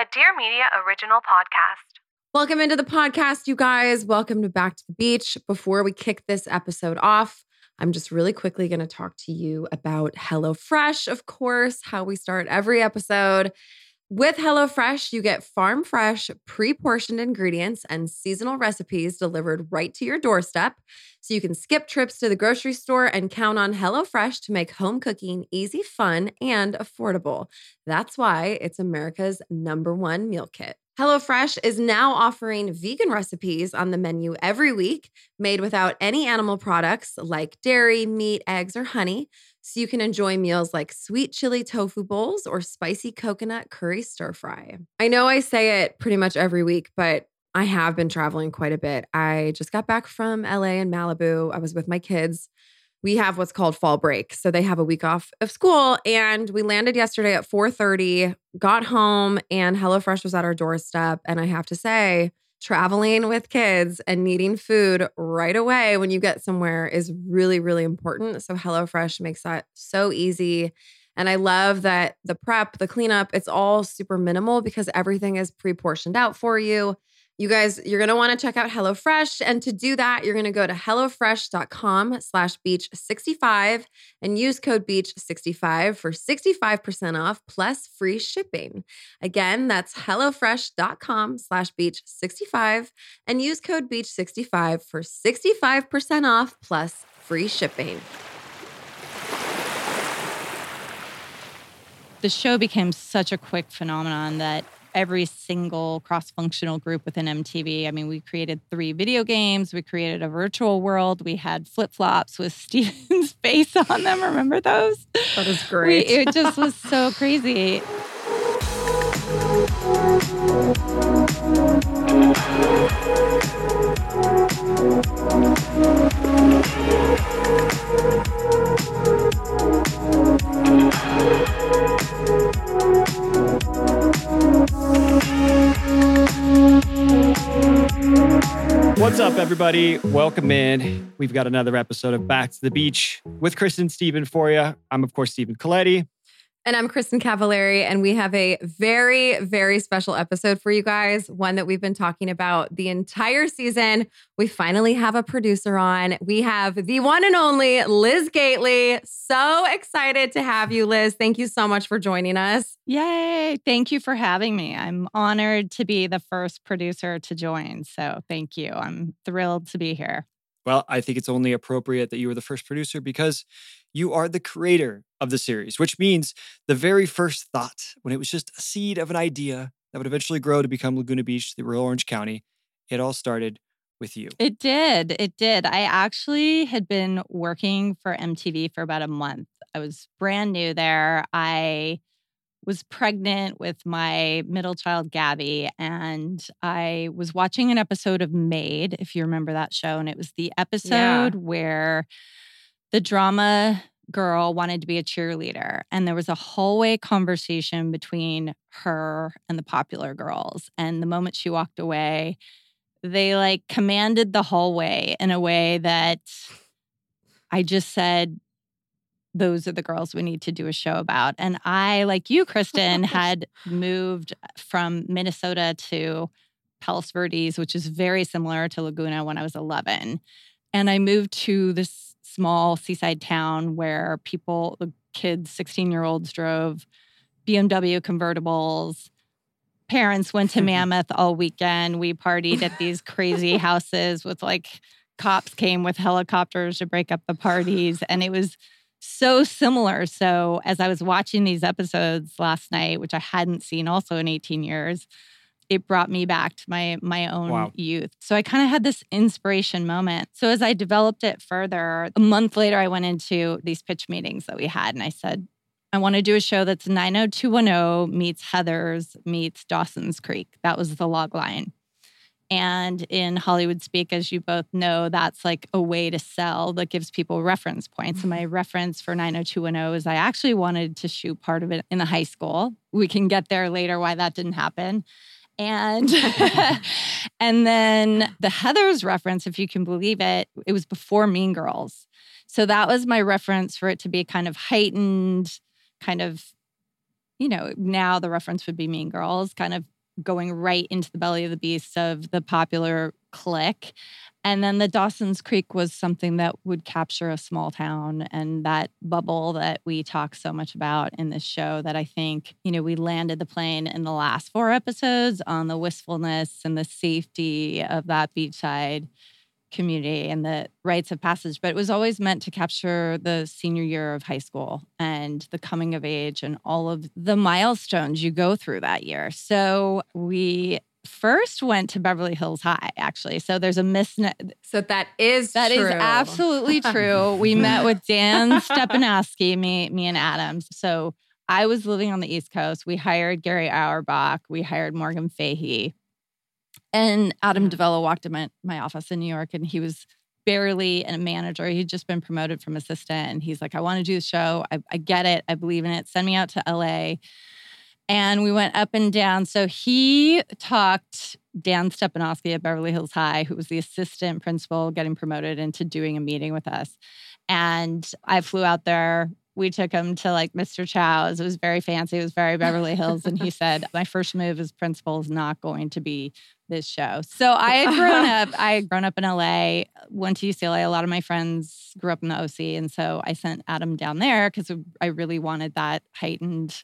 A Dear Media original podcast. Welcome into the podcast, you guys. Welcome to Back to the Beach. Before we kick this episode off, I'm just really quickly going to talk to you about HelloFresh, of course, how we start every episode. With HelloFresh, you get farm fresh, pre portioned ingredients and seasonal recipes delivered right to your doorstep. So you can skip trips to the grocery store and count on HelloFresh to make home cooking easy, fun, and affordable. That's why it's America's number one meal kit. HelloFresh is now offering vegan recipes on the menu every week, made without any animal products like dairy, meat, eggs, or honey. So you can enjoy meals like sweet chili tofu bowls or spicy coconut curry stir fry. I know I say it pretty much every week, but I have been traveling quite a bit. I just got back from LA and Malibu. I was with my kids we have what's called fall break. So they have a week off of school and we landed yesterday at 4:30, got home and HelloFresh was at our doorstep and I have to say traveling with kids and needing food right away when you get somewhere is really really important. So HelloFresh makes that so easy. And I love that the prep, the cleanup, it's all super minimal because everything is pre-portioned out for you. You guys, you're going to want to check out HelloFresh. And to do that, you're going to go to HelloFresh.com slash beach65 and use code beach65 for 65% off plus free shipping. Again, that's HelloFresh.com slash beach65 and use code beach65 for 65% off plus free shipping. The show became such a quick phenomenon that every single cross functional group within MTV. I mean, we created three video games, we created a virtual world, we had flip flops with Stephen's face on them. Remember those? That was great. We, it just was so crazy. Everybody? Welcome in. We've got another episode of Back to the Beach with Kristin Stephen for you. I'm, of course, Stephen Colletti. And I'm Kristin Cavallari, and we have a very, very special episode for you guys. One that we've been talking about the entire season. We finally have a producer on. We have the one and only Liz Gateley. So excited to have you, Liz. Thank you so much for joining us. Yay. Thank you for having me. I'm honored to be the first producer to join. So thank you. I'm thrilled to be here. Well, I think it's only appropriate that you were the first producer because you are the creator of the series, which means the very first thought, when it was just a seed of an idea that would eventually grow to become Laguna Beach, the real Orange County, it all started with you. It did. It did. I actually had been working for MTV for about a month. I was brand new there. I was pregnant with my middle child, Gabby, and I was watching an episode of Made, if you remember that show. And it was the episode yeah. where the drama girl wanted to be a cheerleader. And there was a hallway conversation between her and the popular girls. And the moment she walked away, they like commanded the hallway in a way that I just said, those are the girls we need to do a show about. And I, like you, Kristin, had moved from Minnesota to Palos Verdes, which is very similar to Laguna when I was 11. And I moved to this small seaside town where people, the kids, 16 year olds drove BMW convertibles, parents went to Mammoth all weekend. We partied at these crazy houses with like cops came with helicopters to break up the parties. And it was so similar. So as I was watching these episodes last night, which I hadn't seen also in 18 years, it brought me back to my my own Wow. youth. So I kind of had this inspiration moment. So as I developed it further, a month later I went into these pitch meetings that we had and I said, I want to do a show that's 90210 meets Heathers meets Dawson's Creek. That was the log line. And in Hollywood speak, as you both know, that's like a way to sell that gives people reference points. And my mm-hmm. reference for 90210 is I actually wanted to shoot part of it in the high school. We can get there later why that didn't happen. And and then the Heathers reference, if you can believe it, it was before Mean Girls. So that was my reference for it to be kind of heightened, kind of, you know, now the reference would be Mean Girls, kind of going right into the belly of the beast of the popular clique. And then the Dawson's Creek was something that would capture a small town and that bubble that we talk so much about in this show that I think, you know, we landed the plane in the last four episodes on the wistfulness and the safety of that beachside community and the rites of passage, but it was always meant to capture the senior year of high school and the coming of age and all of the milestones you go through that year. So we first went to Beverly Hills High, actually. So there's a mis So that is that is true. absolutely true. we met with Dan Stepanowski, me, me and Adams. So I was living on the East Coast. We hired Gary Auerbach. We hired Morgan Fahey. And Adam mm. Yeah. DiVello walked in my, my office in New York and he was barely a manager. He'd just been promoted from assistant. And he's like, I want to do the show. I, I get it. I believe in it. Send me out to LA. And we went up and down. So he talked Dan Stepanowski at Beverly Hills High, who was the assistant principal getting promoted into doing a meeting with us. And I flew out there. We took him to like Mr. Chow's. It was very fancy. It was very Beverly Hills. And he said, My first move as principal is not going to be this show. So I had grown up, I had grown up in LA, went to UCLA. A lot of my friends grew up in the OC. And so I sent Adam down there because I really wanted that heightened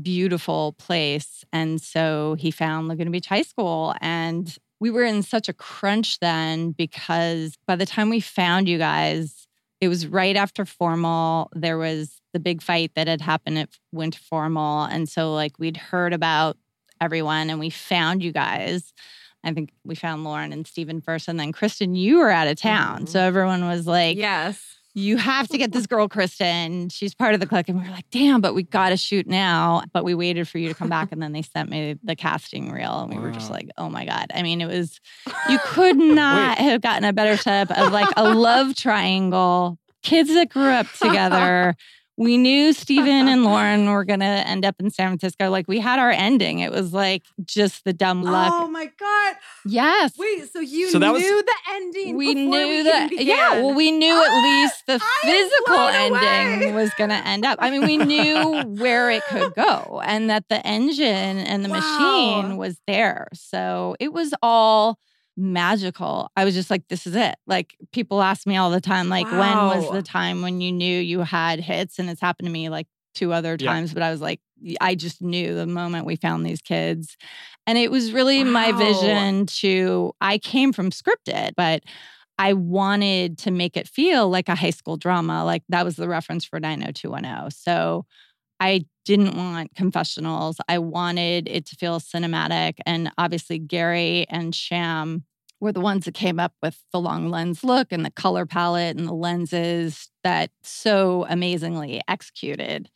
beautiful place. And so he found Laguna Beach High School. And we were in such a crunch then because by the time we found you guys, it was right after formal. There was the big fight that had happened at Winter Formal. And so, like, we'd heard about everyone and we found you guys. I think we found Lauren and Stephen first. And then Kristin, you were out of town. Mhm. So everyone was like, yes. You have to get this girl, Kristin. She's part of the clique. And we were like, damn, but we got to shoot now. But we waited for you to come back. And then they sent me the casting reel. And we were just like, oh my God. I mean, it was, you could not have gotten a better setup of like a love triangle, kids that grew up together. We knew Stephen and Lauren were going to end up in San Francisco. Like we had our ending. It was like just the dumb luck. Oh my god! yes. Wait, so you So that knew was- the ending? we knew we that even yeah well we knew at ah, least the I physical ending away. was going to end up i mean we knew where it could go and that the engine and the Wow. machine was there so it was all magical i was just like this is it like people ask me all the time like when was the time when you knew you had hits and it's happened to me like two other Yeah. times but i was like i just knew the moment we found these kids and it was really my vision to i came from scripted but I wanted to make it feel like a high school drama. Like that was the reference for 90210. So I didn't want confessionals. I wanted it to feel cinematic. And obviously, Gary and Sham were the ones that came up with the long lens look and the color palette and the lenses that so amazingly executed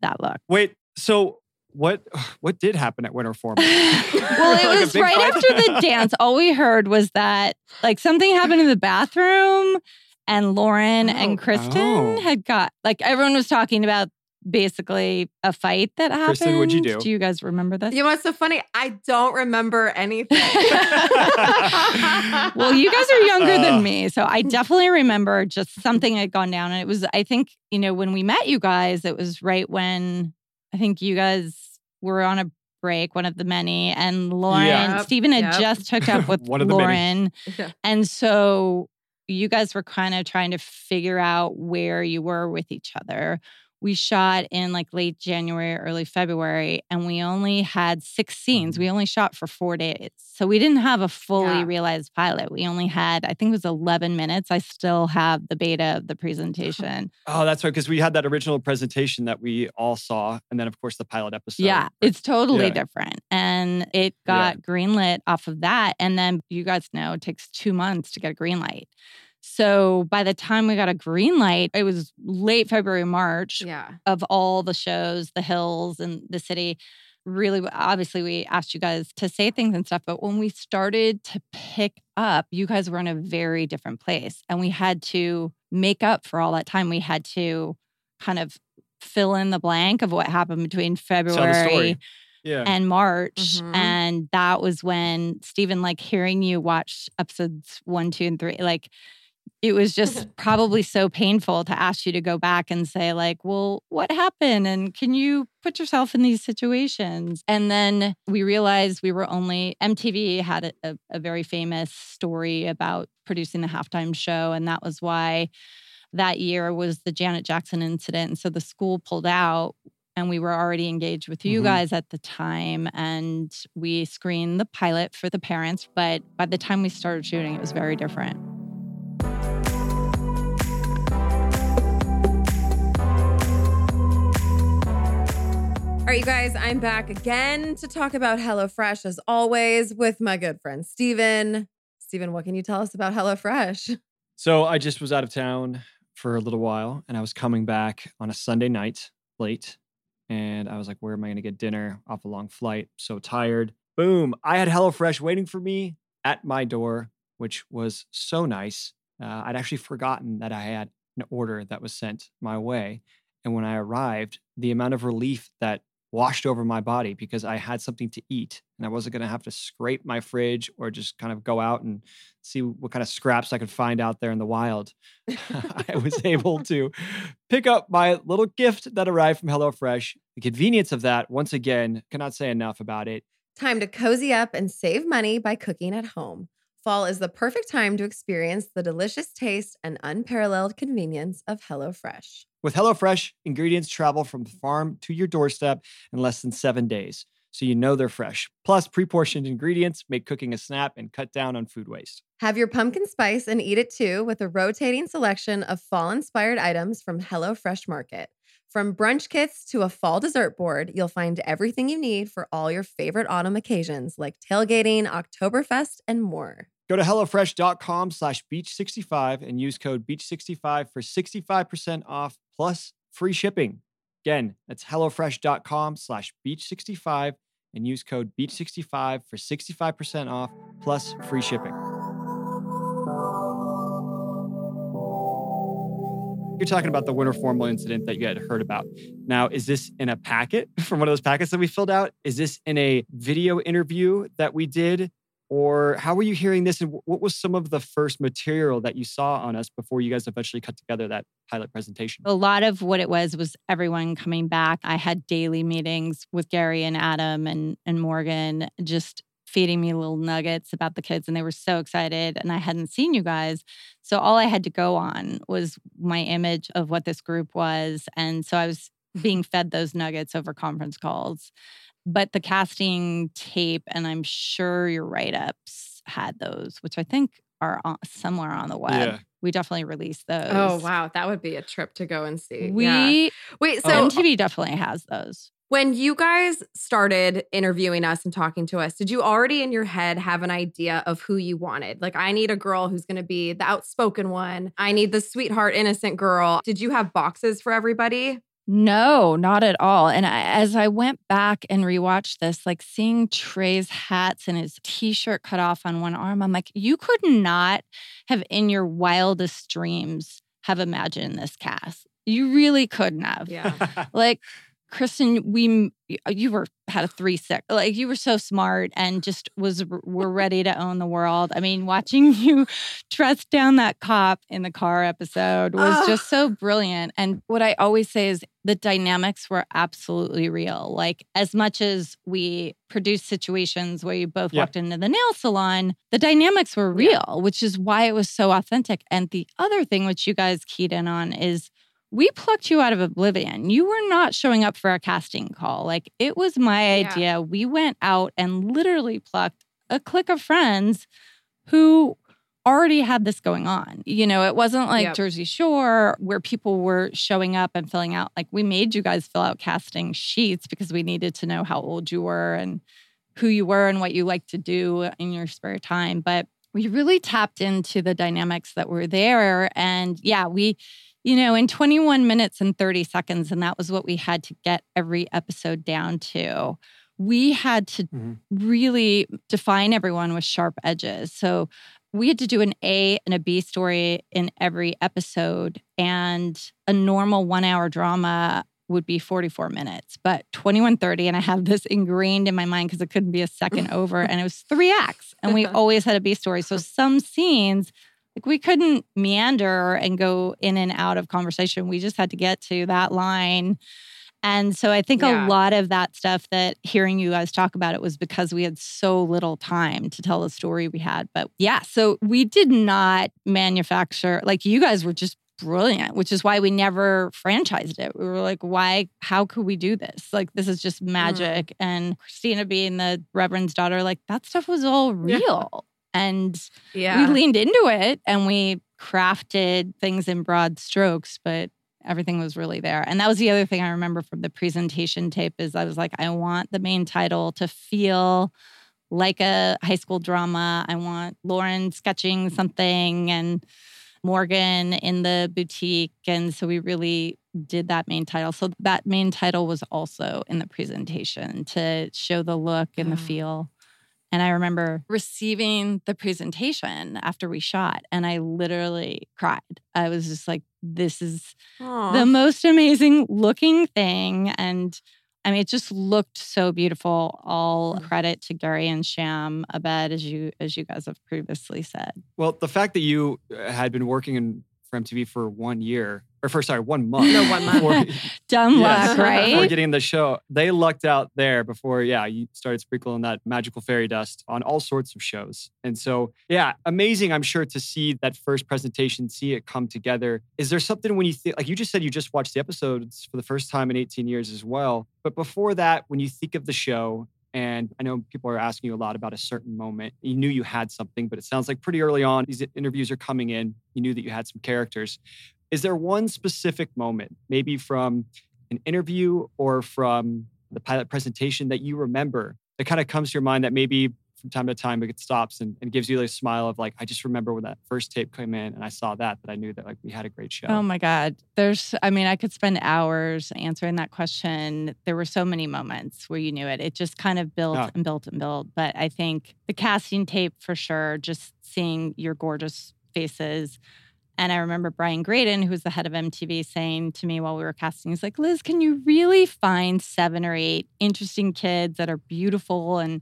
that look. Wait, so what what did happen at Winter Formal? well, it Like was right fight? after the dance. All we heard was that like something happened in the bathroom, and Lauren Oh. and Kristin Oh. had got like everyone was talking about basically a fight that happened. Kristin, what'd you do? Do you guys remember this? You know what's so funny? I don't remember anything. well, you guys are younger Uh. than me, so I definitely remember just something had gone down, and it was I think you know when we met you guys, it was right when I think you guys were on a break, one of the many, and Lauren Yeah. Yep, Stephen had yep. just hooked up with One of the. Lauren. Yeah. And so you guys were kind of trying to figure out where you were with each other. We shot in like late January, early February, and we only had six scenes. Mm-hmm. We only shot for four days. So we didn't have a fully Yeah. realized pilot. We only had, I think it was 11 minutes. I still have the beta of the presentation. Oh, that's right. Because we had that original presentation that we all saw. And then, of course, the pilot episode. yeah, it's totally Yeah. different. And it got greenlit off of that. And then you guys know it takes two months to get a green light. So by the time we got a green light, it was late February, March. Yeah. of all the shows, the hills and the city. Really, obviously, we asked you guys to say things and stuff, but when we started to pick up, you guys were in a very different place. And we had to make up for all that time. We had to kind of fill in the blank of what happened between February. Yeah. and March. Mhm. And that was when Stephen, like hearing you watch episodes one, two, and three, like it was just probably so painful to ask you to go back and say, like, well, what happened? And can you put yourself in these situations? And then we realized we were only, MTV had a, a, a very famous story about producing the halftime show. And that was why that year was the Janet Jackson incident. And so the school pulled out and we were already engaged with you Mhm. guys at the time and we screened the pilot for the parents but by the time we started shooting it was very different All right, you guys, I'm back again to talk about HelloFresh as always with my good friend Stephen. Stephen, what can you tell us about HelloFresh? So I just was out of town for a little while and I was coming back on a Sunday night late. And I was like, where am I going to get dinner off a long flight? So tired. Boom. I had HelloFresh waiting for me at my door, which was so nice. Uh, I'd actually forgotten that I had an order that was sent my way. And when I arrived, the amount of relief that washed over my body because I had something to eat and I wasn't going to have to scrape my fridge or just kind of go out and see what kind of scraps I could find out there in the wild. I was able to pick up my little gift that arrived from HelloFresh. The convenience of that, once again, cannot say enough about it. Time to cozy up and save money by cooking at home. Fall is the perfect time to experience the delicious taste and unparalleled convenience of HelloFresh. With HelloFresh, ingredients travel from the farm to your doorstep in less than seven days, so you know they're fresh. Plus, pre portioned ingredients make cooking a snap and cut down on food waste. Have your pumpkin spice and eat it too with a rotating selection of fall inspired items from HelloFresh Market. From brunch kits to a fall dessert board, you'll find everything you need for all your favorite autumn occasions like tailgating, Oktoberfest, and more. Go to HelloFresh.com slash Beach65 and use code Beach65 for 65% off plus free shipping. Again, that's HelloFresh.com slash Beach65 and use code Beach65 for 65% off plus free shipping. You're talking about the winter formal incident that you had heard about. Now, is this in a packet from one of those packets that we filled out? Is this in a video interview that we did? Or how were you hearing this? And what was some of the first material that you saw on us before you guys eventually cut together that pilot presentation? a lot of what it was was everyone coming back i had daily meetings with gary and adam and, and morgan just feeding me little nuggets about the kids and they were so excited and i hadn't seen you guys so all i had to go on was my image of what this group was and so i was being fed those nuggets over conference calls but the casting tape and i'm sure your write-ups had those which i think are on, somewhere on the web Yeah. we definitely released oh, those Oh, wow. That would be a trip to go and see. we Yeah. Wait, so Oh, MTV definitely has those. when you guys started interviewing us and talking to us, did you already in your head have an idea of who you wanted? Like, I need a girl who's going to be the outspoken one. I need the sweetheart, innocent girl. Did you have boxes for everybody? No, not at all. And I, as I went back and rewatched this, like seeing Trey's hats and his t-shirt cut off on one arm, I'm like, you could not have in your wildest dreams have imagined this cast. You really couldn't have. Yeah. Like Kristin, we uh, you were had a three six. Like you were so smart and just was were ready to own the world. I mean, watching you dress down that cop in the car episode was Ugh. just so brilliant. And what I always say is the dynamics were absolutely real. Like as much as we produced situations where you both Yeah. walked into the nail salon, the dynamics were Yeah. real, which is why it was so authentic. And the other thing which you guys keyed in on is we plucked you out of oblivion. You were not showing up for a casting call. Like it was my Yeah. idea. We went out and literally plucked a clique of friends who already had this going on. You know, it wasn't like Yep. Jersey Shore where people were showing up and filling out. Like we made you guys fill out casting sheets because we needed to know how old you were and who you were and what you like to do in your spare time. But we really tapped into the dynamics that were there. And yeah, we, you know, in 21 minutes and 30 seconds, and that was what we had to get every episode down to. We had to Mhm. really define everyone with sharp edges. So we had to do an A and a B story in every episode, and a normal one hour drama would be 44 minutes, but 2130. And I have this ingrained in my mind because it couldn't be a second over. And it was three acts, and we always had a B story. So some scenes, like we couldn't meander and go in and out of conversation. We just had to get to that line. And so I think Yeah. a lot of that stuff that hearing you guys talk about it was because we had so little time to tell the story we had. But yeah, so we did not manufacture, like you guys were just brilliant, which is why we never franchised it. We were like, why, how could we do this? Like, this is just mm. magic. And Christina being the Reverend's daughter, like that stuff was all real. And Yeah. we leaned into it and we crafted things in broad strokes, but everything was really there. And that was the other thing I remember from the presentation tape is I was like, I want the main title to feel like a high school drama. I want Lauren sketching something and Morgan in the boutique. And so we really did that main title. So that main title was also in the presentation to show the look and the mm. feel. And I remember receiving the presentation after we shot, and I literally cried. I was just like, this is Aw. the most amazing looking thing. And I mean, it just looked so beautiful. All Mm. credit to Gary and Sham Abed, as you as you guys have previously said. Well, the fact that you uh, had been working in for MTV for one year, or for sorry, one month. No, one month. before- Dumb Yes, luck, right? Before getting the show, they lucked out there before, yeah, you started sprinkling that magical fairy dust on all sorts of shows. And so, yeah, amazing, I'm sure, to see that first presentation, see it come together. Is there something when you think, like you just said, you just watched the episodes for the first time in 18 years as well. But before that, when you think of the show, and I know people are asking you a lot about a certain moment. You knew you had something, but it sounds like pretty early on, these interviews are coming in. You knew that you had some characters. Is there one specific moment, maybe from an interview or from the pilot presentation that you remember that kind of comes to your mind that maybe from time to time it stops and, and gives you a smile of like, I just remember when that first tape came in and I saw that, that I knew that like we had a great show. Oh my God. There's, I mean, I could spend hours answering that question. There were so many moments where you knew it. It just kind of built Yeah. and built and built. But I think the casting tape for sure, just seeing your gorgeous faces. And I remember Brian Graden, who was the head of MTV, saying to me while we were casting, he's like, Liz, can you really find seven or eight interesting kids that are beautiful? And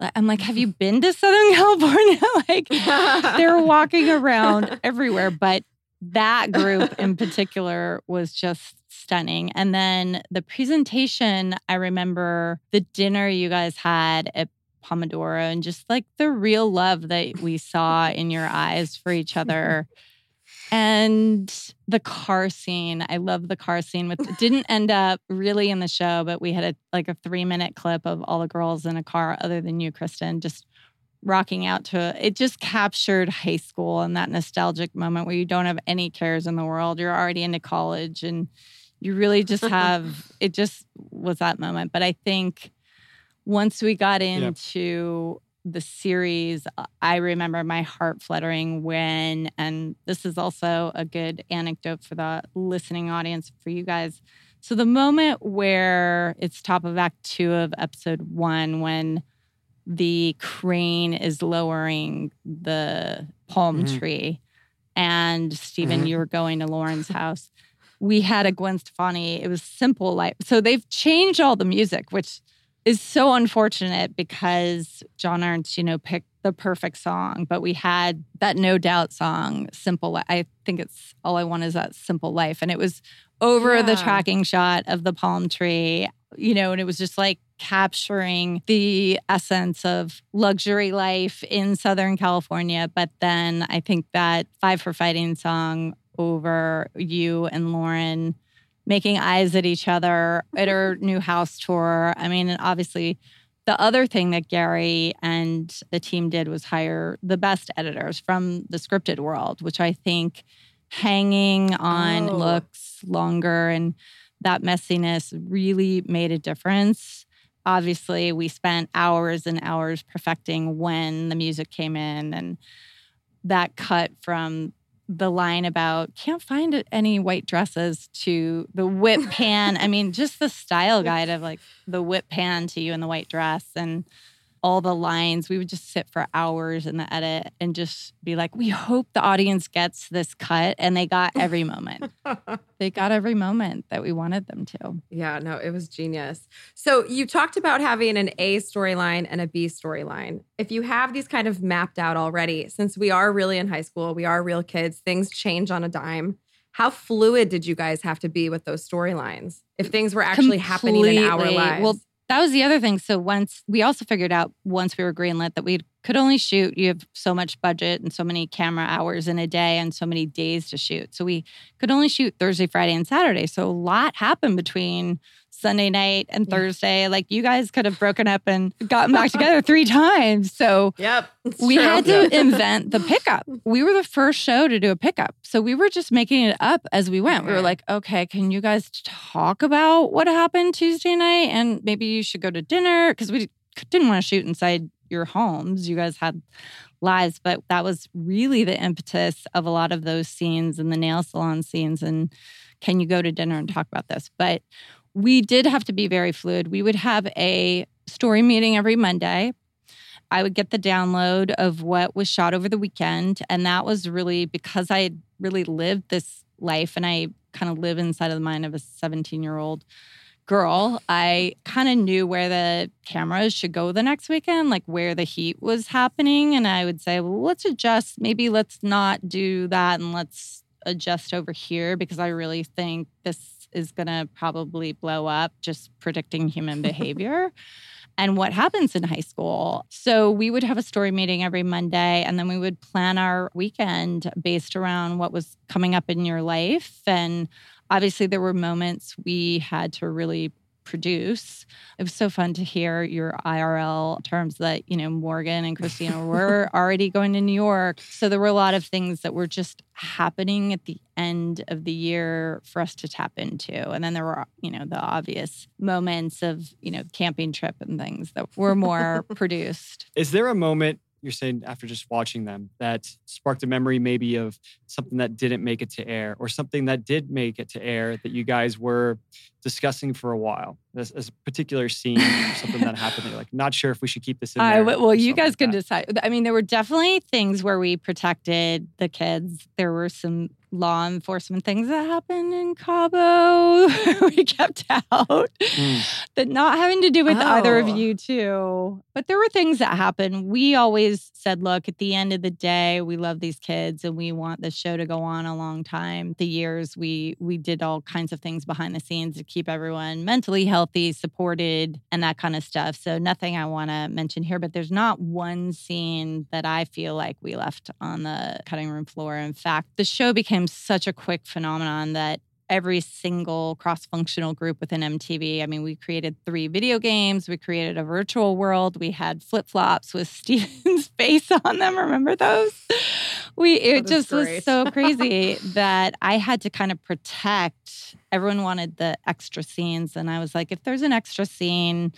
I'm like, have you been to Southern California? like, they're walking around everywhere. But that group in particular was just stunning. And then the presentation, I remember the dinner you guys had at Pomodoro and just like the real love that we saw in your eyes for each other. And the car scene, I love the car scene. With it didn't end up really in the show, but we had a like a three minute clip of all the girls in a car, other than you, Kristin, just rocking out to it. It just captured high school and that nostalgic moment where you don't have any cares in the world. You're already into college and you really just have it just was that moment. But I think once we got into the series, uh, I remember my heart fluttering when, and this is also a good anecdote for the listening audience for you guys. So the moment where it's top of act two of episode one, when the crane is lowering the palm Mhm. tree, and Stephen, Mhm. you were going to Lauren's house. We had a Gwen Stefani. It was simple life. So they've changed all the music, which is so unfortunate because John Ernst, you know, picked the perfect song, but we had that no doubt song, Simple Life. I think it's all I want is that simple life. And it was over the tracking shot of the palm tree, you know, and it was just like capturing the essence of luxury life in Southern California. But then I think that Five for Fighting song over you and Lauren making eyes at each other at our new house tour. I mean, and obviously, the other thing that Gary and the team did was hire the best editors from the scripted world, which I think hanging on Oh. looks longer and that messiness really made a difference. Obviously, we spent hours and hours perfecting when the music came in and that cut from the line about can't find any white dresses to the whip pan. I mean, just the style guide of like the whip pan to you in the white dress and all the lines. We would just sit for hours in the edit and just be like, we hope the audience gets this cut. And they got every moment. they got every moment that we wanted them to. Yeah, no, it was genius. So you talked about having an A storyline and a B storyline. If you have these kind of mapped out already, since we are really in high school, we are real kids, things change on a dime. How fluid did you guys have to be with those storylines? If things were actually happening in our lives. Well, that was the other thing. So once we also figured out once we were greenlit that we could only shoot. You have so much budget and so many camera hours in a day and so many days to shoot. So we could only shoot Thursday, Friday, and Saturday. So a lot happened between Sunday night and. Thursday. Like you guys could have broken up and gotten back together three times. So yep. we true. had to invent the pickup. We were the first show to do a pickup. So we were just making it up as we went. We were like, okay, can you guys talk about what happened Tuesday night? And maybe you should go to dinner because we didn't want to shoot inside your homes. You guys had lives, but that was really the impetus of a lot of those scenes and the nail salon scenes. And can you go to dinner and talk about this? But we did have to be very fluid. We would have a story meeting every Monday. I would get the download of what was shot over the weekend. And that was really because I had really lived this life and I kind of live inside of the mind of a 17 year old girl. I kind of knew where the cameras should go the next weekend, like where the heat was happening. And I would say, well, let's adjust. Maybe let's not do that and let's adjust over here because I really think this is going to probably blow up just predicting human behavior and what happens in high school. So we would have a story meeting every Monday and then we would plan our weekend based around what was coming up in your life. And obviously, there were moments we had to really produce. It was so fun to hear your IRL terms that, you know, Morgan and Christina were already going to New York. So there were a lot of things that were just happening at the end of the year for us to tap into. And then there were, you know, the obvious moments of, you know, camping trip and things that were more produced. Is there a moment you're saying after just watching them that sparked a memory maybe of something that didn't make it to air or something that did make it to air that you guys were discussing for a while? As a particular scene or something that happened that you're like, not sure if we should keep this in w- well, you guys like can that. decide. I mean, there were definitely things where we protected the kids. There were some law enforcement things that happened in Cabo we kept out Mm. that not having to do with either of Oh. you two. But there were things that happened. We always said, look, at the end of the day, we love these kids and we want this show to go on a long time. The years we we did all kinds of things behind the scenes to keep everyone mentally healthy, supported, and that kind of stuff. So nothing I want to mention here, but there's not one scene that I feel like we left on the cutting room floor. In fact, the show became such a quick phenomenon that every single cross functional group within MTV. I mean, we created three video games, we created a virtual world, we had flip flops with Stephen's face on them. Remember those? We it just was so crazy that I had to kind of protect. Everyone wanted the extra scenes, and I was like, if there's an extra scene,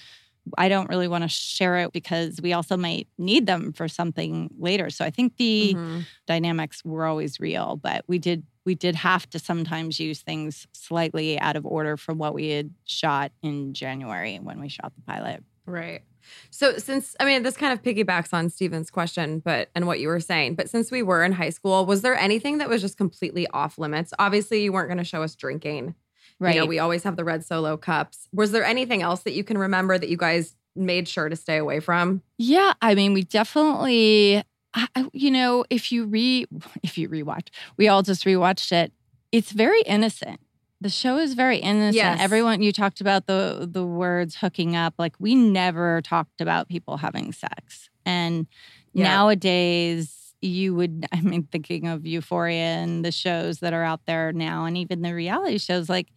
I don't really want to share it because we also might need them for something later. So I think the Mhm. dynamics were always real, but we did we did have to sometimes use things slightly out of order from what we had shot in January when we shot the pilot. Right. So since I mean this kind of piggybacks on Stephen's question, but and what you were saying, but since we were in high school, was there anything that was just completely off limits? Obviously, you weren't going to show us drinking. Right. You know, we always have the red solo cups. Was there anything else that you can remember that you guys made sure to stay away from? Yeah, I mean, we definitely, I, you know, if you re, if you rewatch, we all just rewatched it. It's very innocent. The show is very innocent. Yes. Everyone, you talked about the the words hooking up. Like we never talked about people having sex, and Yeah. nowadays you would, I mean, thinking of Euphoria and the shows that are out there now, and even the reality shows, like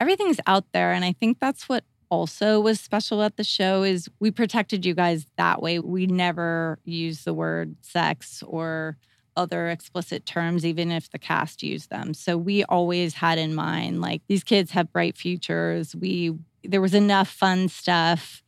everything's out there. And I think that's what also was special at the show is we protected you guys that way. We never used the word sex or other explicit terms, even if the cast used them. So we always had in mind like these kids have bright futures. We there was enough fun stuff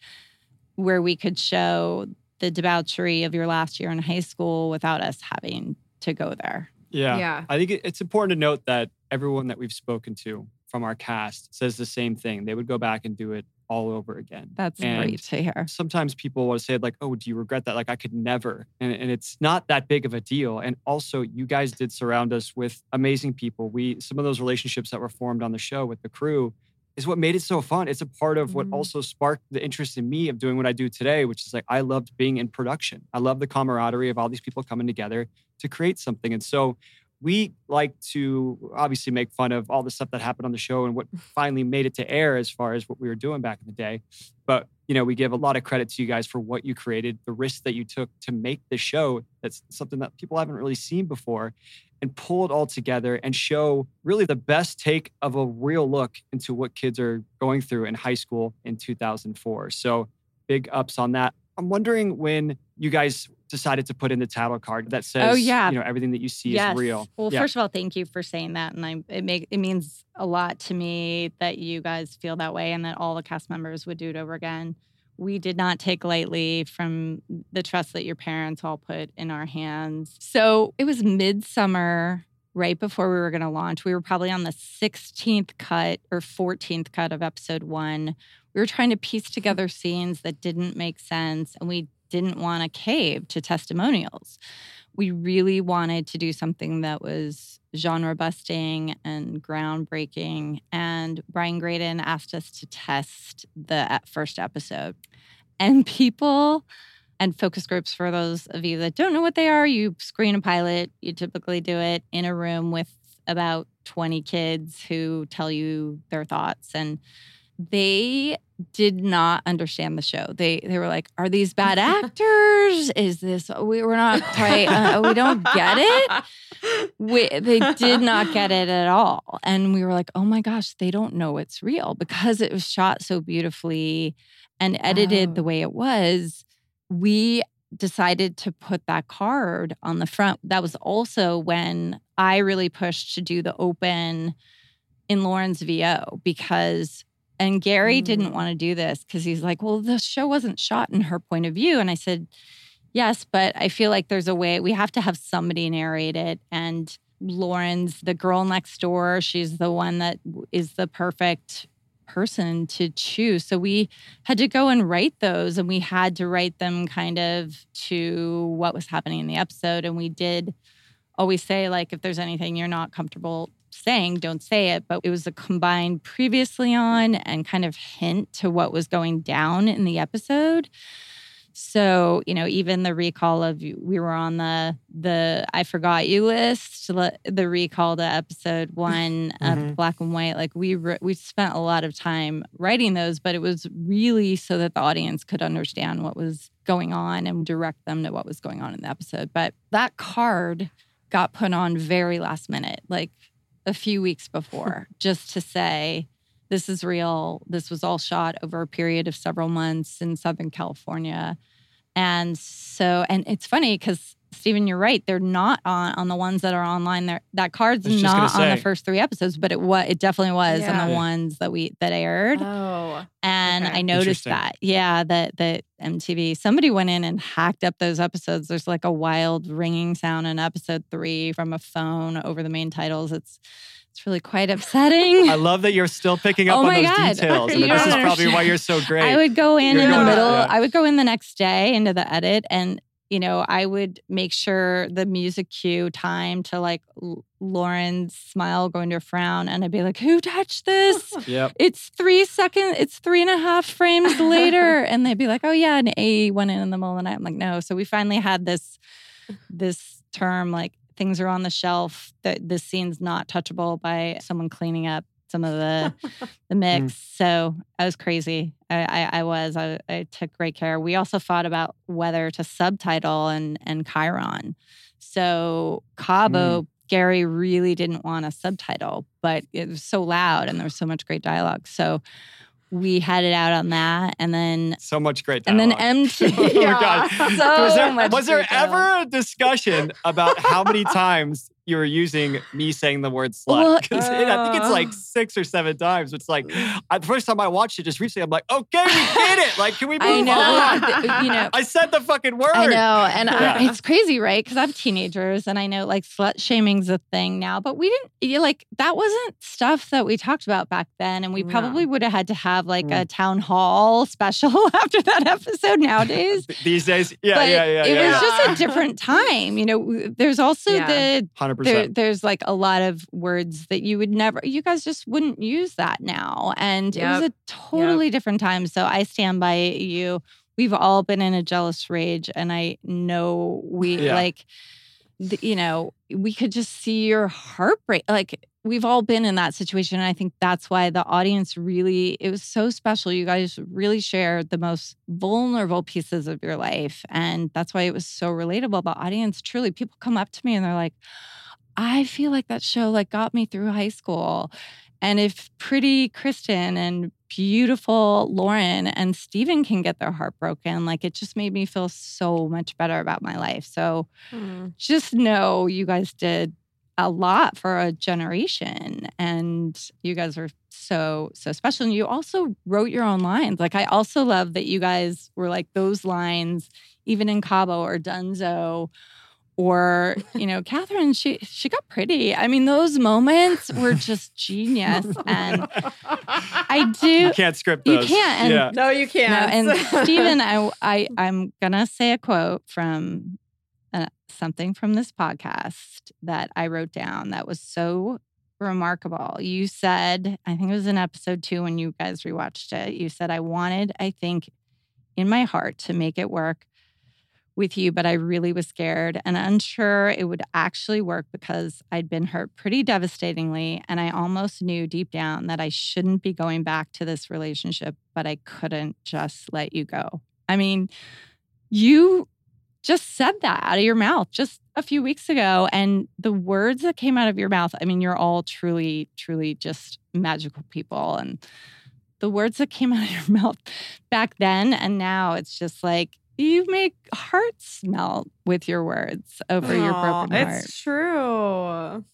where we could show the debauchery of your last year in high school without us having to go there. Yeah. Yeah. I think it's important to note that everyone that we've spoken to from our cast says the same thing. They would go back and do it all over again. That's And great to hear. Sometimes people will say, like, oh, do you regret that? Like, I could never. And, and it's not that big of a deal. And also, you guys did surround us with amazing people. We, some of those relationships that were formed on the show with the crew is what made it so fun. It's a part of what Mhm. also sparked the interest in me of doing what I do today, which is like, I loved being in production. I love the camaraderie of all these people coming together to create something. And so, we like to obviously make fun of all the stuff that happened on the show and what finally made it to air as far as what we were doing back in the day. But you know, we give a lot of credit to you guys for what you created, the risk that you took to make the show. That's something that people haven't really seen before, and pull it all together and show really the best take of a real look into what kids are going through in high school in 2004. So big ups on that. I'm wondering when you guys decided to put in the title card that oh, says, Oh, yeah. you know, everything that you see is real. Well, yeah. first of all, thank you for saying that, and I it make it means a lot to me that you guys feel that way, and that all the cast members would do it over again. We did not take lightly from the trust that your parents all put in our hands. So it was midsummer, right before we were going to launch. We were probably on the 16th cut or 14th cut of episode one. We were trying to piece hmm. together scenes that didn't make sense, and we didn't want to cave to testimonials we really wanted to do something that was genre busting and groundbreaking. And Brian Graden asked us to test the first episode. And people and focus groups, for those of you that don't know what they are, you screen a pilot. You typically do it in a room with about 20 kids who tell you their thoughts. And they did not understand the show. They they were like, "Are these bad actors? Is this we were not quite uh, we don't get it." We, they did not get it at all, and we were like, "Oh my gosh, they don't know it's real because it was shot so beautifully and edited the Oh. way it was." We decided to put that card on the front. That was also when I really pushed to do the open in Lauren's VO because and Gary didn't Mm. want to do this because he's like, well, the show wasn't shot in her point of view. And I said, yes, but I feel like there's a way we have to have somebody narrate it. And Lauren's the girl next door. She's the one that is the perfect person to choose. So we had to go and write those and we had to write them kind of to what was happening in the episode. And we did always say, like, if there's anything you're not comfortable saying, don't say it. But it was a combined previously on and kind of hint to what was going down in the episode. So, you know, even the recall of we were on the the I forgot you list, the recall to episode one of Mhm. Black and White. Like we re- we spent a lot of time writing those, but it was really so that the audience could understand what was going on and direct them to what was going on in the episode. But that card got put on very last minute, like a few weeks before, just to say this is real. This was all shot over a period of several months in Southern California. And so, and it's funny because Stephen, you're right. They're not on on the ones that are online. There, that card's I was just gonna not on the first three episodes, but it was it definitely was on the ones that we that aired. Oh. And Okay. I noticed that, yeah, that that MTV somebody went in and hacked up those episodes. There's like a wild ringing sound in episode three from a phone over the main titles. It's it's really quite upsetting. I love that you're still picking up Oh on those God. details. And You this is probably why you're so great. I would go in You're in the going- middle. yeah. I would go in the next day into the edit and you know, I would make sure the music cue time to like Lauren's smile going to a frown. And I'd be like, who touched this? yep. it's three seconds, it's three and a half frames later. and they'd be like, oh yeah, an A went in in the middle of the night. I'm like, no. So we finally had this, this term like things are on the shelf, that this scene's not touchable by someone cleaning up some of the the mix. Mm. So I was crazy. I, I, I was. I, I took great care. We also thought about whether to subtitle and and Chiron. so Cabo, mm. Gary really didn't want a subtitle, but it was so loud and there was so much great dialogue. So we had it out on that. And then So much great and then MT. oh my God. So was there, was there ever a discussion about how many times you were using me saying the word slut. slut? 'Cause it- I think it's like uh. six or seven times. It's like I, the first time I watched it just recently, I'm like, okay, we did it. Like, can we move I know. on? you know, I said the fucking word. I know, and Yeah. I, it's crazy, right? Because I have teenagers, and I know like slut shaming's a thing now, but we didn't. You like that wasn't stuff that we talked about back then, and we No. probably would have had to have like Mm. a town hall special after that episode nowadays. These days, yeah, but yeah, yeah, it yeah. was just a different time. You know, there's also Yeah. the Hundred there, there's like a lot of words that you would never, you guys just wouldn't use that now. And it was a totally different time. So I stand by you. We've all been in a jealous rage. And I know we Yeah. like, you know, we could just see your heartbreak. Like, we've all been in that situation. And I think that's why the audience really, it was so special. You guys really shared the most vulnerable pieces of your life. And that's why it was so relatable. The audience truly, people come up to me and they're like, I feel like that show like got me through high school. And if pretty Kristin and beautiful Lauren and Stephen can get their heart broken, like it just made me feel so much better about my life. So Mm. just know you guys did a lot for a generation and you guys are so so special and you also wrote your own lines like i also love that you guys were like those lines even in cabo or dunzo or you know catherine she she got pretty i mean those moments were just genius and i do You can't script those. You can't, and- Yeah. No, you can't. and Stephen, I, I, I'm gonna say a quote from uh, something from this podcast that I wrote down that was so remarkable. You said, I think it was in episode two when you guys rewatched it. You said, I wanted, I think, in my heart to make it work with you, but I really was scared and unsure it would actually work because I'd been hurt pretty devastatingly. And I almost knew deep down that I shouldn't be going back to this relationship, but I couldn't just let you go. I mean, you just said that out of your mouth just a few weeks ago. And the words that came out of your mouth, I mean, you're all truly, truly just magical people. And the words that came out of your mouth back then and now, it's just like, you make hearts melt with your words over your Aw, broken heart. It's true.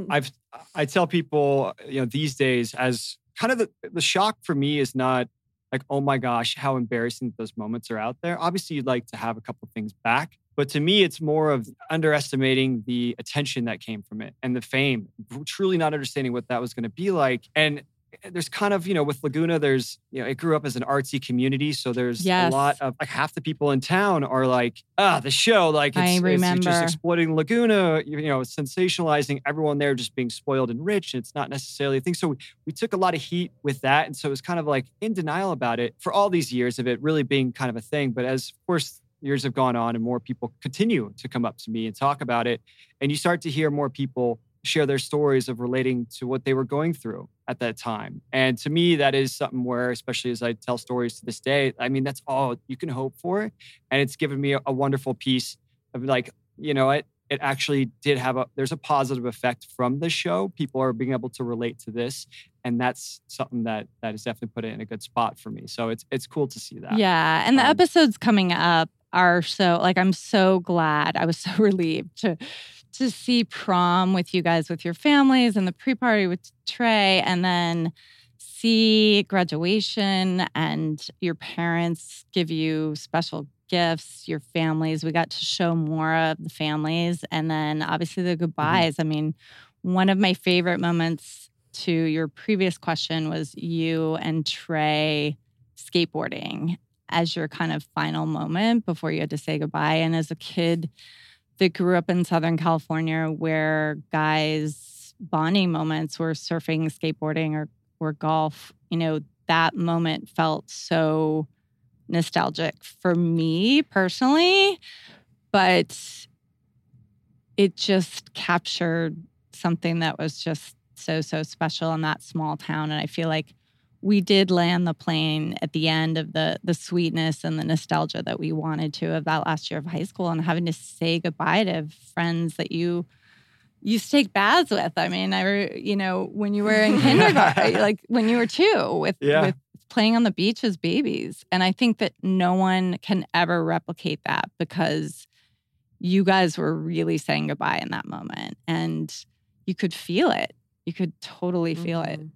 I've I tell people, you know, these days as kind of the, the shock for me is not like, oh my gosh, how embarrassing those moments are out there. Obviously, you'd like to have a couple things back. But to me, it's more of underestimating the attention that came from it and the fame, truly not understanding what that was going to be like. And there's kind of, you know, with Laguna, there's, you know, it grew up as an artsy community. So there's Yes. a lot of like half the people in town are like, ah, the show, like it's, it's just exploiting Laguna, you you know, sensationalizing everyone there just being spoiled and rich. And it's not necessarily a thing. So we, we took a lot of heat with that. And so it was kind of like in denial about it for all these years of it really being kind of a thing. But as, of course, years have gone on and more people continue to come up to me and talk about it, and you start to hear more people share their stories of relating to what they were going through at that time. And to me, that is something where, especially as I tell stories to this day, I mean, that's all you can hope for. And it's given me a, a wonderful piece of like, you know, it it actually did have a there's a positive effect from the show. People are being able to relate to this. And that's something that that has definitely put it in a good spot for me. So it's it's cool to see that. Yeah. And the Um, episodes coming up are so like I'm so glad. I was so relieved to to see prom with you guys with your families and the pre-party with Trey and then see graduation and your parents give you special gifts, your families. We got to show more of the families and then obviously the mm-hmm. goodbyes. I mean, one of my favorite moments to your previous question was you and Trey skateboarding as your kind of final moment before you had to say goodbye. And as a kid that grew up in Southern California, where guys' bonding moments were surfing, skateboarding, or or golf, you know, that moment felt so nostalgic for me personally, but it just captured something that was just so so special in that small town and I feel like we did land the plane at the end of the the sweetness and the nostalgia that we wanted to of that last year of high school and having to say goodbye to friends that you used to take baths with. I mean, I re- you know when you were in kindergarten, like when you were two, with Yeah. with playing on the beach as babies, and I think that no one can ever replicate that because you guys were really saying goodbye in that moment, and you could feel it. You could totally feel it. Mm-hmm.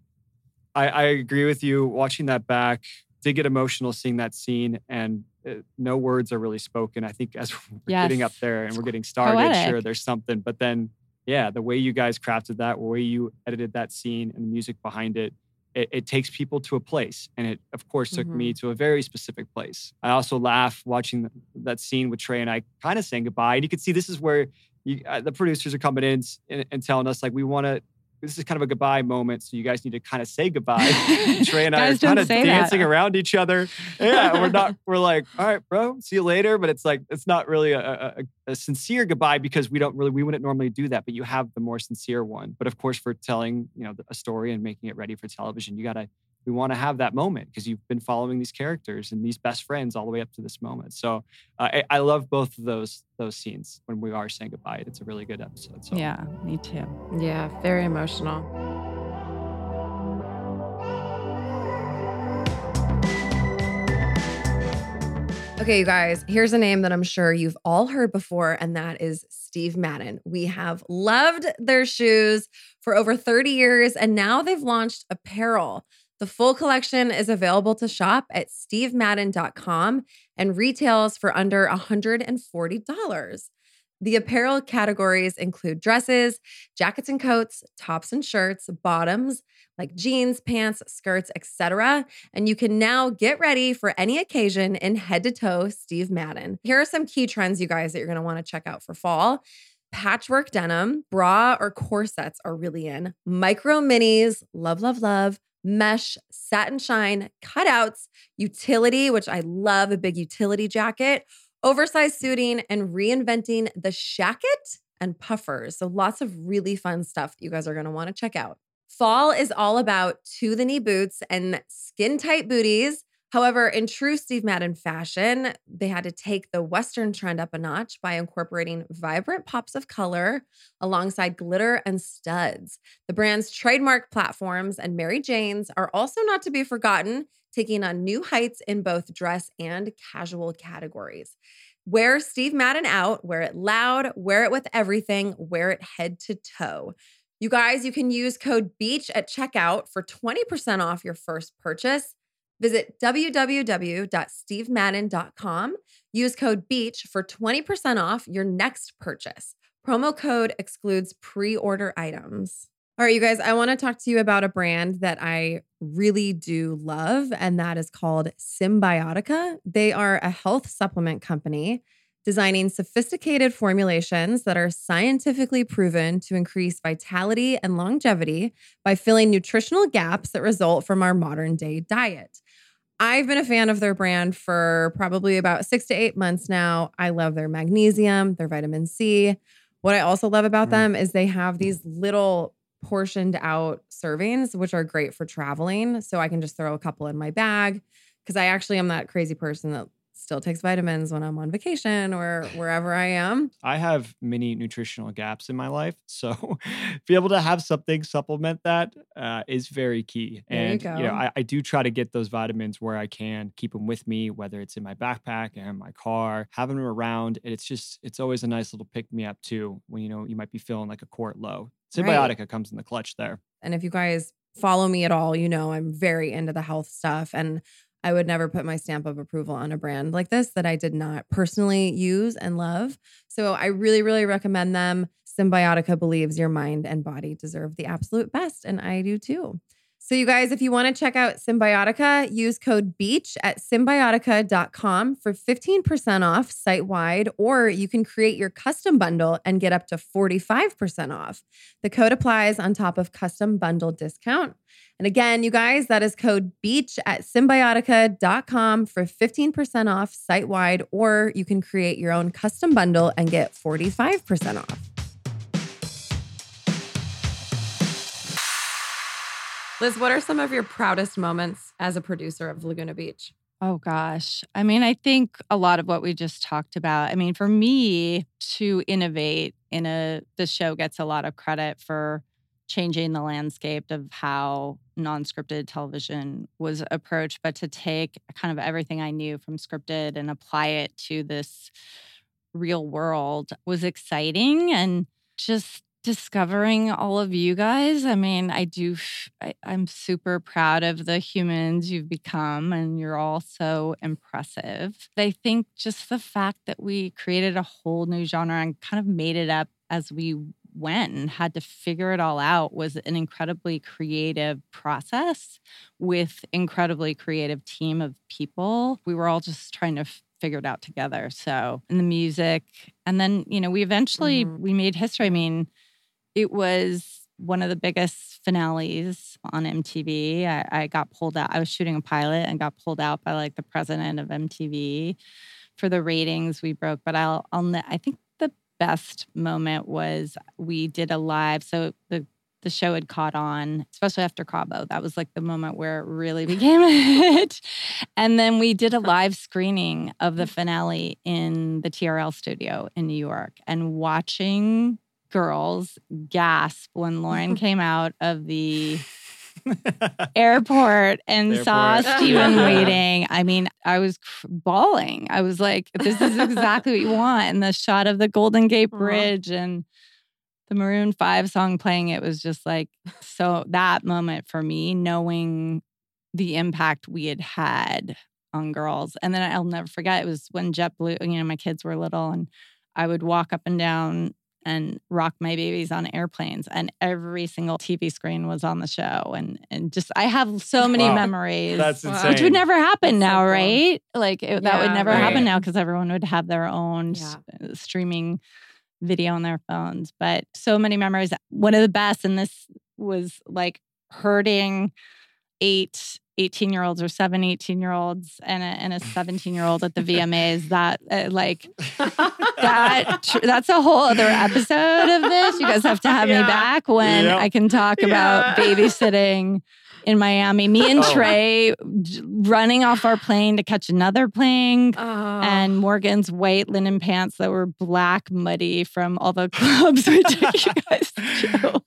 I, I agree with you. Watching that back, did get emotional seeing that scene, and uh, no words are really spoken. I think as we're getting up there and we're getting started, sure, there's something. But then, yeah, the way you guys crafted that, the way you edited that scene and the music behind it, it, it takes people to a place. And it, of course, took me to a very specific place. I also laugh watching that scene with Trey and I kind of saying goodbye. And you can see this is where you, uh, the producers are coming in and, and telling us, like, we want to. This is kind of a goodbye moment, so you guys need to kind of say goodbye. Trey and I are kind of say that. dancing around each other. Yeah, we're not. We're like, all right, bro, see you later. But it's like it's not really a, a, a- a sincere goodbye because we don't really we wouldn't normally do that. But you have the more sincere one. But of course, for telling you know a story and making it ready for television, you gotta. We want to have that moment because you've been following these characters and these best friends all the way up to this moment. So uh, I, I love both of those those scenes when we are saying goodbye. It's a really good episode. So Yeah, me too. Yeah, very emotional. Okay, you guys, here's a name that I'm sure you've all heard before, and that is Steve Madden. We have loved their shoes for over 30 years, and now they've launched apparel. The full collection is available to shop at stevemadden.com and retails for under $140. The apparel categories include dresses, jackets and coats, tops and shirts, bottoms like jeans, pants, skirts, etc. And you can now get ready for any occasion in head to toe Steve Madden. Here are some key trends, you guys, that you're going to want to check out for fall. Patchwork denim, bra or corsets are really in. Micro minis, love, love, love. Mesh, satin shine, cutouts, utility, which I love a big utility jacket, oversized suiting, and reinventing the shacket and puffers. So lots of really fun stuff that you guys are going to want to check out. Fall is all about to the knee boots and skin tight booties. However, in true Steve Madden fashion, they had to take the Western trend up a notch by incorporating vibrant pops of color alongside glitter and studs. The brand's trademark platforms and Mary Jane's are also not to be forgotten, taking on new heights in both dress and casual categories. Wear Steve Madden out, wear it loud, wear it with everything, wear it head to toe. You guys, you can use code BEACH at checkout for 20% off your first purchase. Visit www.stevemadden.com. Use code BEACH for 20% off your next purchase. Promo code excludes pre order items. All right, you guys, I want to talk to you about a brand that I really do love, and that is called Cymbiotika. They are a health supplement company designing sophisticated formulations that are scientifically proven to increase vitality and longevity by filling nutritional gaps that result from our modern day diet. I've been a fan of their brand for probably about six to eight months now. I love their magnesium, their vitamin C. What I also love about Mm. them is they have these little portioned out servings, which are great for traveling. So I can just throw a couple in my bag because I actually am that crazy person that still takes vitamins when I'm on vacation or wherever I am. I have many nutritional gaps in my life, so be able to have something supplement that uh, is very key. There you and go. know, I, I do try to get those vitamins where I can, keep them with me, whether it's in my backpack and my car, having them around. And it's just, it's always a nice little pick me up too. When you know you might be feeling like a quart low. Right. Cymbiotika comes in the clutch there. And if you guys follow me at all, you know I'm very into the health stuff. And I would never put my stamp of approval on a brand like this that I did not personally use and love. So I really, really recommend them. Cymbiotika believes your mind and body deserve the absolute best. And I do too. So, you guys, if you want to check out Cymbiotika, use code BEACH at cymbiotika.com for 15% off site wide, or you can create your custom bundle and get up to 45% off. The code applies on top of custom bundle discount. And again, you guys, that is code BEACH at cymbiotika.com for 15% off site wide, or you can create your own custom bundle and get 45% off. Liz, what are some of your proudest moments as a producer of Laguna Beach? Oh gosh. I mean, I think a lot of what we just talked about. I mean, for me to innovate in a the show gets a lot of credit for changing the landscape of how non-scripted television was approached, but to take kind of everything I knew from scripted and apply it to this real world was exciting and just discovering all of you guys. I mean, I do, I, am super proud of the humans you've become, and you're all so impressive. I think just the fact that we created a whole new genre and kind of made it up as we went and had to figure it all out was an incredibly creative process with incredibly creative team of people. We were all just trying to figure it out together. So, and the music and then, you know, we eventually mm-hmm. we made history. I mean, it was one of the biggest finales on MTV. I, I, got pulled out. I was shooting a pilot and got pulled out by like the president of MTV for the ratings we broke. But I'll, I'll I think the best moment was we did a live. So the the show had caught on, especially after Cabo. That was like the moment where it really became a hit. And then we did a live screening of the mm. finale in the TRL studio in New York and watching girls gasp when Lauren came out of the airport and airport. saw Stephen waiting. I mean, I was bawling. I was like, this is exactly what you want. And the shot of the Golden Gate Bridge and the Maroon 5 song playing, it was just like, so that moment for me, knowing the impact we had had on girls. And then I'll never forget, it was when JetBlue, you know, my kids were little and I would walk up and down and rock my babies on airplanes and every single TV screen was on the show and and just I have so many wow. memories That's insane. which would never happen That's now so right like it, yeah, that would never right. happen now because everyone would have their own yeah. Uh, streaming video on their phones but so many memories one of the best and this was like hurting eight 18 year olds or seven 18 year olds and a, and a 17 year old at the VMAs that uh, like that tr- that's a whole other episode of this you guys have to have yeah. me back when yep. I can talk yeah. about babysitting in Miami. Me and oh. Trey running off our plane to catch another plane, oh. and Morgan's white linen pants that were black, muddy from all the clubs we took you guys to.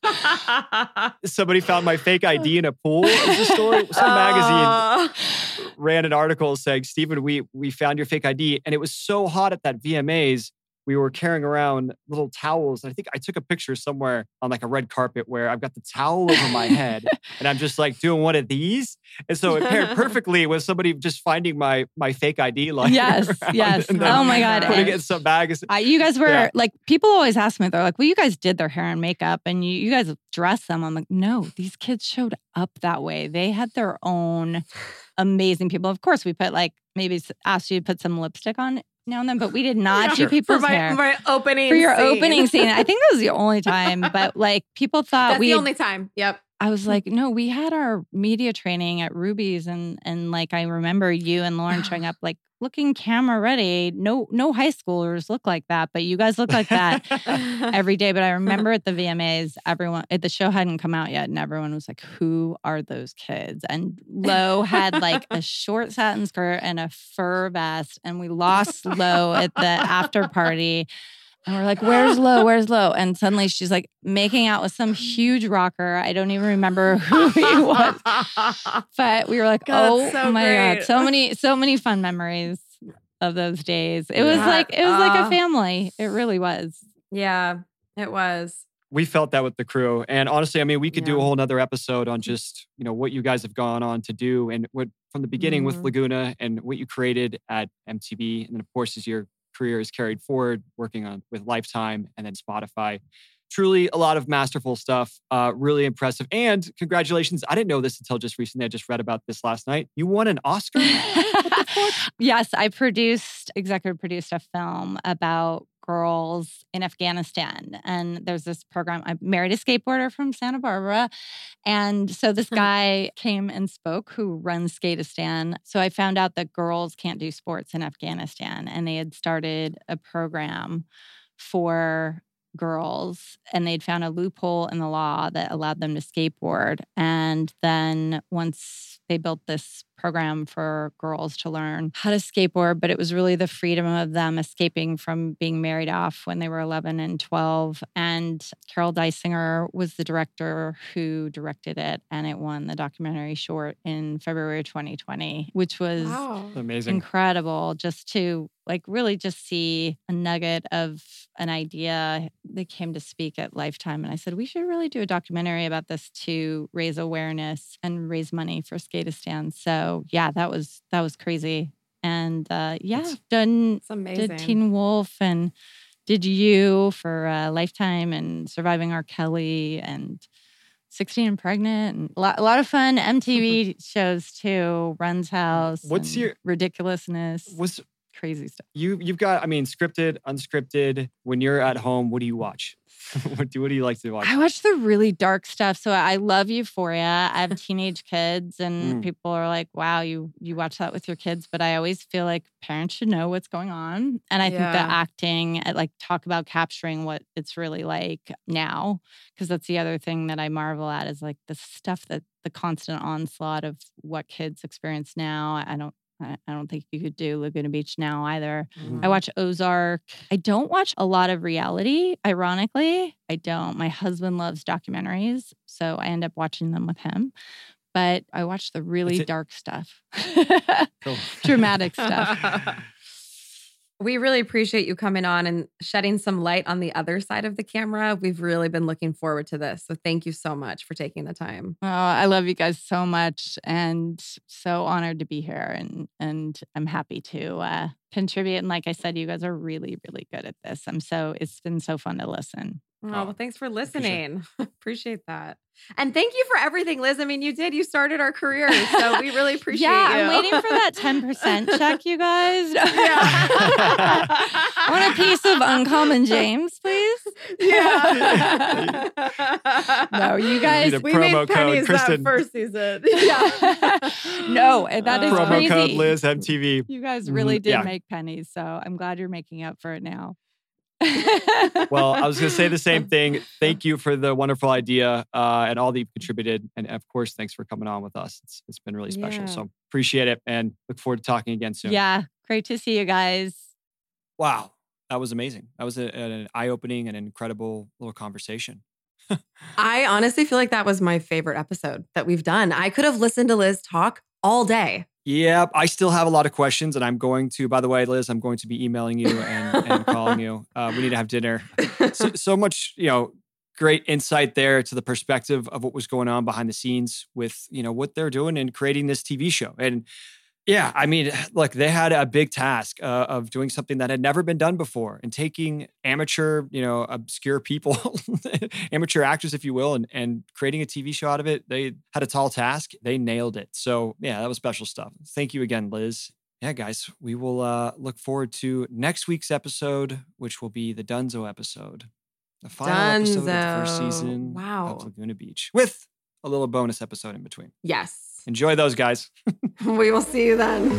Somebody found my fake ID in a pool. Is the story? Some oh. magazine ran an article saying, "Stephen, we we found your fake ID, and it was so hot at that VMAs." We were carrying around little towels. And I think I took a picture somewhere on like a red carpet where I've got the towel over my head and I'm just like doing one of these. And so it paired perfectly with somebody just finding my my fake ID like Yes, yes. Oh my God. Putting it in some bags. Uh, you guys were yeah. like people always ask me, they're like, well, you guys did their hair and makeup and you, you guys dressed them. I'm like, no, these kids showed up that way. They had their own amazing people. Of course, we put like maybe asked you to put some lipstick on now and then, but we did not yeah, do people's for my, hair. my opening for your scene. opening scene. I think that was the only time, but like people thought That's we the only time. Yep. I was hmm. like, no, we had our media training at Ruby's, and and like I remember you and Lauren showing oh. up like looking camera ready. No, no high schoolers look like that, but you guys look like that every day. But I remember at the VMAs, everyone eh, the show hadn't come out yet, and everyone was like, "Who are those kids?" And Lo had like a short satin skirt and a fur vest, and we lost Lo at the after party. And we're like, where's Lo? Where's Lo? And suddenly she's like making out with some huge rocker. I don't even remember who he was. But we were like, God, oh so my great. God. So many, so many fun memories of those days. It was like, it was uh, like a family. It really was. Yeah, it was. We felt that with the crew. And honestly, I mean, we could yeah. do a whole nother episode on just, you know, what you guys have gone on to do and what from the beginning mm-hmm. with Laguna and what you created at MTV. And then of course, as your career is carried forward, working on with Lifetime and then Spotify. Truly a lot of masterful stuff. Uh, really impressive. And congratulations. I didn't know this until just recently. I just read about this last night. You won an Oscar? yes, I produced, executive produced a film about girls in Afghanistan. And there's this program. I married a skateboarder from Santa Barbara. And so this mm-hmm. guy came and spoke who runs Skateistan. So I found out that girls can't do sports in Afghanistan. And they had started a program for girls and they'd found a loophole in the law that allowed them to skateboard. And then once they built this program for girls to learn how to skateboard, but it was really the freedom of them escaping from being married off when they were 11 and 12. And Carol Dysinger was the director who directed it, and it won the documentary short in February 2020, which was Wow. Amazing. incredible just to like really just see a nugget of an idea that came to speak at lifetime and i said we should really do a documentary about this to raise awareness and raise money for so yeah that was that was crazy and uh yeah That's- done It's amazing. did teen wolf and did you for uh, lifetime and surviving r kelly and 16 and pregnant and a lot, a lot of fun mtv shows too runs house What's your- ridiculousness Was crazy stuff you you've got I mean scripted, unscripted. When you're at home, what do you watch? what do what do you like to watch? I watch the really dark stuff. So I love Euphoria. I have teenage kids, and Mm. people are like, "Wow, you you watch that with your kids." But I always feel like parents should know what's going on, and I think the acting, I like talk about capturing what it's really like now, because that's the other thing that I marvel at is like the stuff that the constant onslaught of what kids experience now. I don't. I don't think you could do Laguna Beach now either. Mm-hmm. I watch Ozark. I don't watch a lot of reality, ironically. I don't. My husband loves documentaries, so I end up watching them with him. But I watch the really dark stuff, dramatic stuff. We really appreciate you coming on and shedding some light on the other side of the camera. We've really been looking forward to this. So thank you so much for taking the time. Oh, I love you guys so much and so honored to be here and and I'm happy to uh contribute. And like I said, you guys are really, really good at this. I'm so it's been so fun to listen. Oh, well, thanks for listening. Appreciate that. And thank you for everything, Liz. I mean, you did, you started our career. So we really appreciate it. yeah, you. I'm waiting for that 10% check, you guys. Yeah. I want a piece of Uncommon James, please. Yeah. No, you guys. Need a we promo made code, pennies that first season. Yeah. no, that is Promo crazy. code Liz MTV. You guys really Mhm, did yeah. make pennies, so I'm glad you're making up for it now. Well, I was going to say the same thing. Thank you for the wonderful idea uh, and all that you've contributed, and of course, thanks for coming on with us. It's it's been really special. Yeah. So appreciate it, and look forward to talking again soon. Yeah, great to see you guys. Wow, that was amazing. That was a, an eye-opening and incredible little conversation. I honestly feel like that was my favorite episode that we've done. I could have listened to Liz talk all day. Yeah, I still have a lot of questions, and I'm going to. By the way, Liz, I'm going to be emailing you and, and calling you. Uh, we need to have dinner. So, so much, you know, great insight there to the perspective of what was going on behind the scenes with, you know, what they're doing and creating this TV show. And yeah, I mean, look, they had a big task uh, of doing something that had never been done before, and taking amateur, you know, obscure people, amateur actors, if you will, and and creating a TV show out of it. They had a tall task. They nailed it. So yeah, that was special stuff. Thank you again, Liz. Yeah, guys, we will uh, look forward to next week's episode, which will be the Dunzo episode, the final episode of the first season Wow. of Laguna Beach, with a little bonus episode in between. Yes. Enjoy those, guys. We will see you then.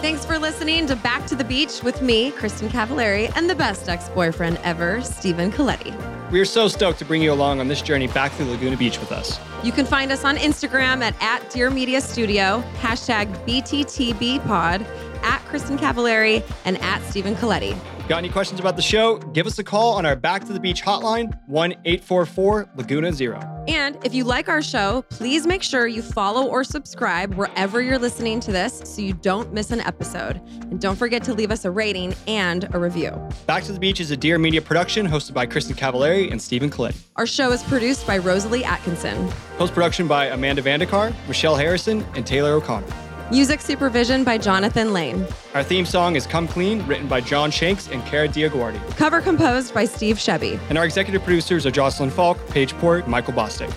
Thanks for listening to Back to the Beach with me, Kristin Cavallari, and the best ex boyfriend ever, Stephen Colletti. We are so stoked to bring you along on this journey back through Laguna Beach with us. You can find us on Instagram at, at Dear Media Studio, hashtag BTTBpod, at Kristin Cavallari, and at Stephen Colletti. Got any questions about the show? Give us a call on our Back to the Beach hotline, 1 844 Laguna Zero. And if you like our show, please make sure you follow or subscribe wherever you're listening to this so you don't miss an episode. And don't forget to leave us a rating and a review. Back to the Beach is a Dear Media production hosted by Kristin Cavallari and Stephen Colletti. Our show is produced by Rosalie Atkinson. Post production by Amanda Vandekar, Michelle Harrison, and Taylor O'Connor. Music supervision by Jonathan Lane. Our theme song is Come Clean, written by John Shanks and Kara DioGuardi. Cover composed by Steve Shebby. And our executive producers are Jocelyn Falk, Paige Port, and Michael Bostic.